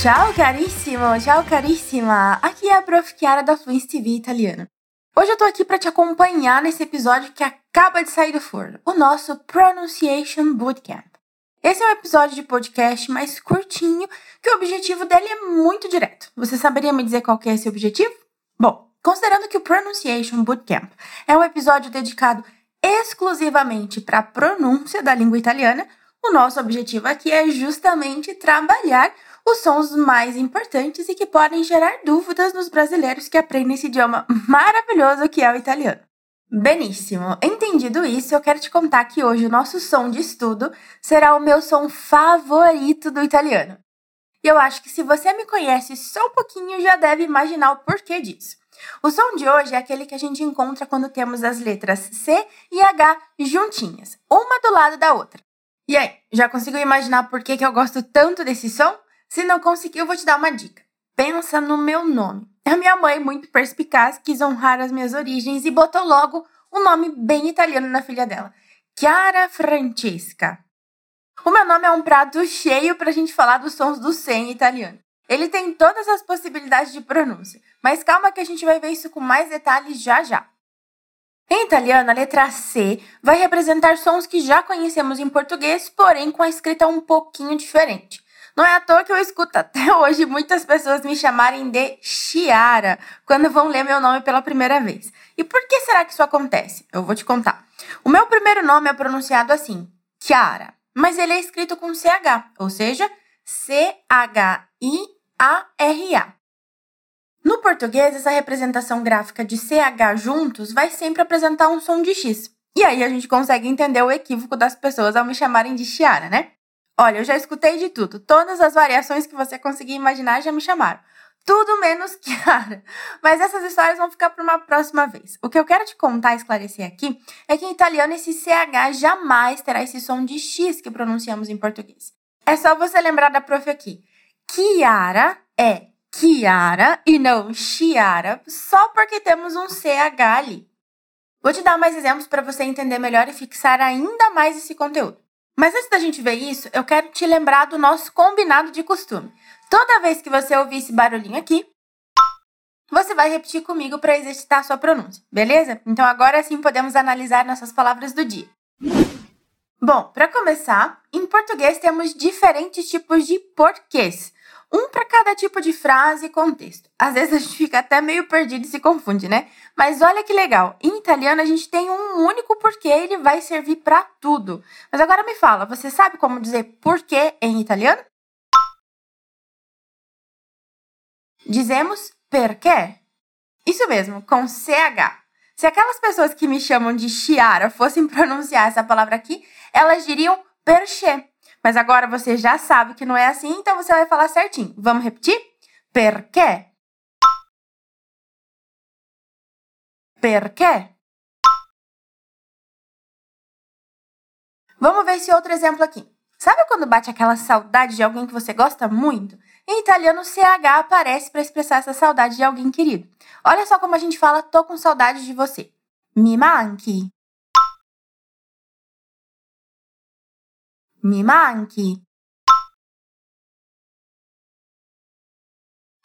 Ciao carissimo, ciao carissima! Aqui é a Prof. Chiara da Fluency TV Italiano. Hoje eu tô aqui para te acompanhar nesse episódio que acaba de sair do forno, o nosso Pronunciation Bootcamp. Esse é um episódio de podcast mais curtinho, que o objetivo dele é muito direto. Você saberia me dizer qual é esse objetivo? Bom, considerando que o Pronunciation Bootcamp é um episódio dedicado exclusivamente para pronúncia da língua italiana, o nosso objetivo aqui é justamente trabalhar os sons mais importantes e que podem gerar dúvidas nos brasileiros que aprendem esse idioma maravilhoso que é o italiano. Beníssimo! Entendido isso, eu quero te contar que hoje o nosso som de estudo será o meu som favorito do italiano. E eu acho que se você me conhece só um pouquinho, já deve imaginar o porquê disso. O som de hoje é aquele que a gente encontra quando temos as letras C e H juntinhas, uma do lado da outra. E aí, já conseguiu imaginar por que, que eu gosto tanto desse som? Se não conseguiu, vou te dar uma dica. Pensa no meu nome. A minha mãe, muito perspicaz, quis honrar as minhas origens e botou logo um nome bem italiano na filha dela. Chiara Francesca. O meu nome é um prato cheio para a gente falar dos sons do C em italiano. Ele tem todas as possibilidades de pronúncia, mas calma que a gente vai ver isso com mais detalhes já já. Em italiano, a letra C vai representar sons que já conhecemos em português, porém com a escrita um pouquinho diferente. Não é à toa que eu escuto até hoje muitas pessoas me chamarem de Chiara quando vão ler meu nome pela primeira vez. E por que será que isso acontece? Eu vou te contar. O meu primeiro nome é pronunciado assim, Chiara, mas ele é escrito com CH, ou seja, C-H-I-A-R-A. No português, essa representação gráfica de CH juntos vai sempre apresentar um som de X. E aí a gente consegue entender o equívoco das pessoas ao me chamarem de Chiara, né? Olha, eu já escutei de tudo. Todas as variações que você conseguir imaginar já me chamaram. Tudo menos Chiara. Mas essas histórias vão ficar para uma próxima vez. O que eu quero te contar esclarecer aqui é que em italiano esse CH jamais terá esse som de X que pronunciamos em português. É só você lembrar da prof aqui. Chiara é Chiara e não Chiara, só porque temos um CH ali. Vou te dar mais exemplos para você entender melhor e fixar ainda mais esse conteúdo. Mas antes da gente ver isso, eu quero te lembrar do nosso combinado de costume. Toda vez que você ouvir esse barulhinho aqui, você vai repetir comigo para exercitar a sua pronúncia, beleza? Então agora sim podemos analisar nossas palavras do dia. Bom, para começar, em português temos diferentes tipos de porquês. Um para cada tipo de frase e contexto. Às vezes a gente fica até meio perdido e se confunde, né? Mas olha que legal. Em italiano a gente tem um único porquê, ele vai servir para tudo. Mas agora me fala, você sabe como dizer porquê em italiano? Dizemos perché. Isso mesmo, com CH. Se aquelas pessoas que me chamam de Chiara fossem pronunciar essa palavra aqui, elas diriam perché. Mas agora você já sabe que não é assim, então você vai falar certinho. Vamos repetir? Perché? Perché? Vamos ver esse outro exemplo aqui. Sabe quando bate aquela saudade de alguém que você gosta muito? Em italiano, CH aparece para expressar essa saudade de alguém querido. Olha só como a gente fala tô com saudade de você. Mi manchi. Me manque.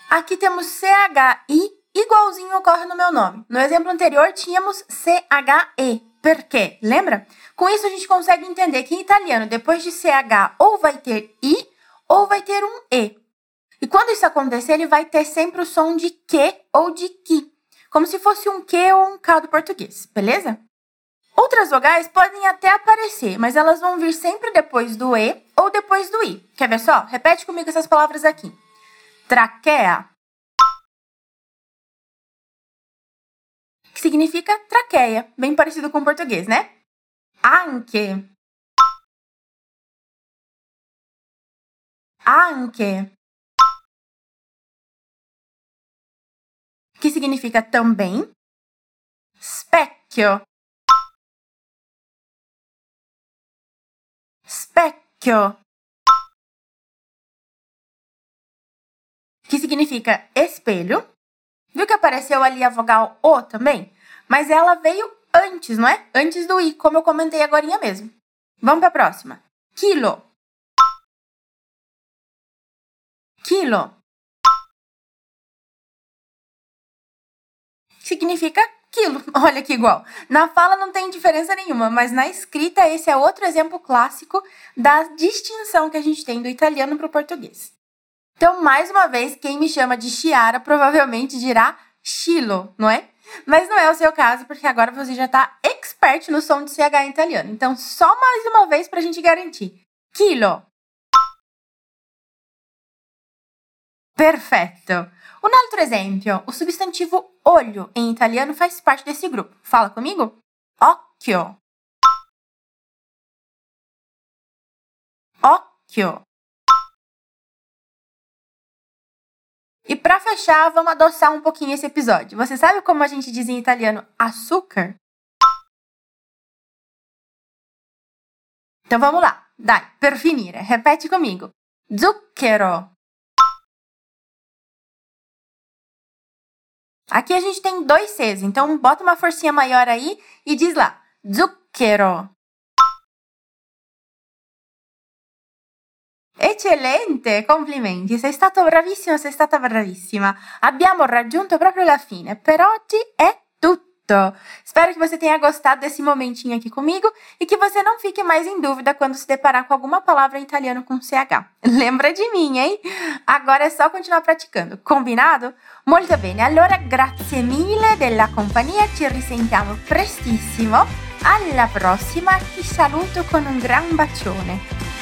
Aqui temos CHI igualzinho ocorre no meu nome. No exemplo anterior tínhamos CHE, porque, lembra? Com isso a gente consegue entender que em italiano, depois de CH, ou vai ter I ou vai ter um E. E quando isso acontecer, ele vai ter sempre o som de que ou de que, como se fosse um que ou um K do português, beleza? Outras vogais podem até aparecer, mas elas vão vir sempre depois do E ou depois do I. Quer ver só? Repete comigo essas palavras aqui. Traqueia. Que significa traqueia, bem parecido com o português, né? Anche. Anche. Que significa também. Specchio. Specchio, que significa espelho. Viu que apareceu ali a vogal O também? Mas ela veio antes, não é? Antes do I, como eu comentei agora mesmo. Vamos para a próxima. Quilo. Quilo. Significa quilo. Olha que igual. Na fala não tem diferença nenhuma, mas na escrita esse é outro exemplo clássico da distinção que a gente tem do italiano para o português. Então, mais uma vez, quem me chama de Chiara provavelmente dirá chilo, não é? Mas não é o seu caso, porque agora você já está expert no som de CH em italiano. Então, só mais uma vez para a gente garantir. Quilo. Perfetto. Um outro exemplo, o substantivo olho em italiano faz parte desse grupo. Fala comigo? Occhio. Occhio. E para fechar, vamos adoçar um pouquinho esse episódio. Você sabe como a gente diz em italiano açúcar? Então vamos lá. Dai, per finire, repete comigo. Zucchero. Aqui a gente tem dois Cs, então bota uma forcinha maior aí e diz lá. Zucchero. Eccellente, complimenti, sei stato bravissimo, sei stata bravissima. Abbiamo raggiunto proprio la fine. Per oggi è. Espero que você tenha gostado desse momentinho aqui comigo e que você não fique mais em dúvida quando se deparar com alguma palavra em italiano com CH. Lembra de mim, hein? Agora é só continuar praticando, combinado? Molto bene, allora grazie mille della compagnia, ci risentiamo prestissimo. Alla prossima, ti saluto con un gran bacione.